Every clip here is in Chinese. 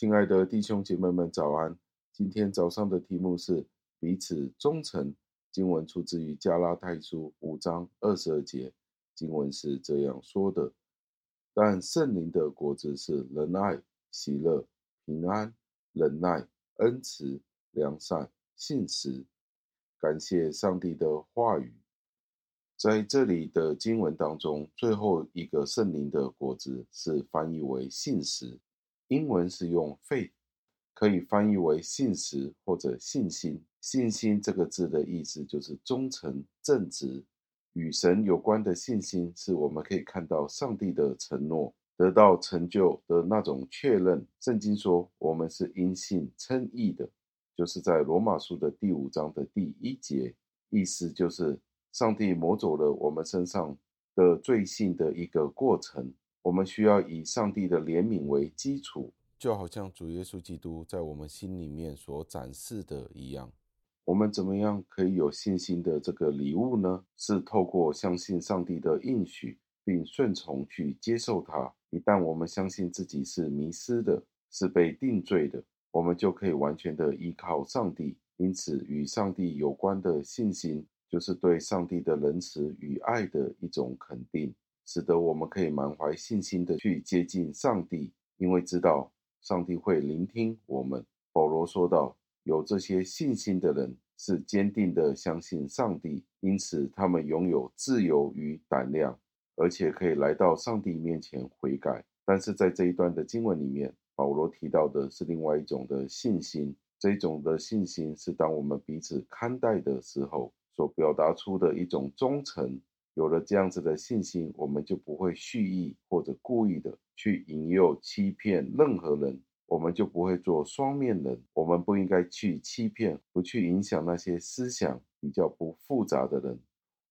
亲爱的弟兄姐妹们，早安！今天早上的题目是彼此忠诚。经文出自于加拉太书五章二十二节，经文是这样说的：“但圣灵的果子是仁爱、喜乐、平安、忍耐、恩慈、良善、信实。”感谢上帝的话语。在这里的经文当中，最后一个圣灵的果子是翻译为信实，英文是用 faith，可以翻译为信实或者信心。信心这个字的意思就是忠诚、正直。与神有关的信心，是我们可以看到上帝的承诺得到成就的那种确认。圣经说，我们是因信称义的，就是在罗马书的第五章的第一节，意思就是上帝抹走了我们身上的罪性的一个过程。我们需要以上帝的怜悯为基础，就好像主耶稣基督在我们心里面所展示的一样。我们怎么样可以有信心的这个礼物呢？是透过相信上帝的应许，并顺从去接受它。一旦我们相信自己是迷失的，是被定罪的，我们就可以完全的依靠上帝。因此，与上帝有关的信心，就是对上帝的仁慈与爱的一种肯定，使得我们可以满怀信心的去接近上帝，因为知道上帝会聆听我们。保罗说道。有这些信心的人是坚定的相信上帝，因此他们拥有自由与胆量，而且可以来到上帝面前悔改。但是在这一段的经文里面，保罗提到的是另外一种的信心，这种的信心是当我们彼此看待的时候所表达出的一种忠诚。有了这样子的信心，我们就不会蓄意或者故意的去引诱、欺骗任何人。我们就不会做双面人。我们不应该去欺骗，不去影响那些思想比较不复杂的人。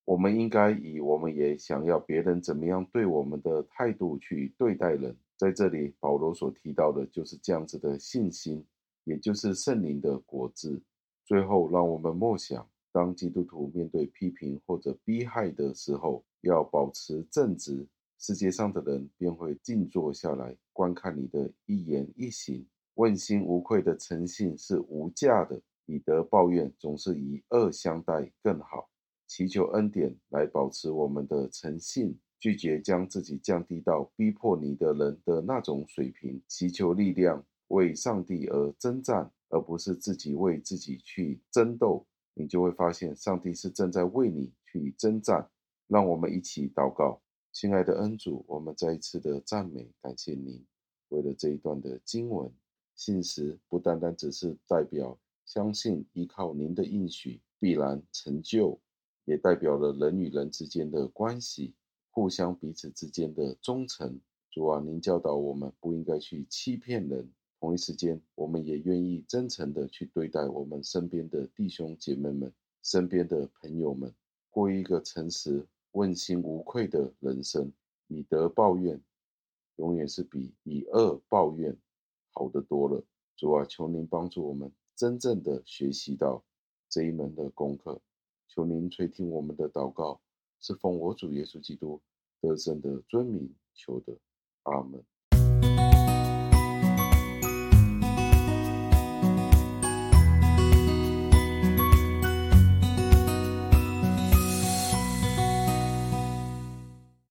我们应该以我们也想要别人怎么样对我们的态度去对待人。在这里，保罗所提到的就是这样子的信心，也就是圣灵的果子。最后，让我们默想：当基督徒面对批评或者逼害的时候，要保持正直。世界上的人便会静坐下来观看你的一言一行。问心无愧的诚信是无价的，以德报怨总是以恶相待更好。祈求恩典来保持我们的诚信，拒绝将自己降低到逼迫你的人的那种水平。祈求力量为上帝而征战，而不是自己为自己去争斗。你就会发现，上帝是正在为你去征战。让我们一起祷告。亲爱的恩主，我们再一次的赞美感谢您。为了这一段的经文，信实不单单只是代表相信依靠您的应许必然成就，也代表了人与人之间的关系，互相彼此之间的忠诚。主啊，您教导我们不应该去欺骗人，同一时间，我们也愿意真诚的去对待我们身边的弟兄姐妹们、身边的朋友们，过一个诚实。问心无愧的人生，以德报怨，永远是比以恶报怨好得多了。主啊，求您帮助我们，真正的学习到这一门的功课。求您垂听我们的祷告，是奉我主耶稣基督得胜的尊名求的。阿门。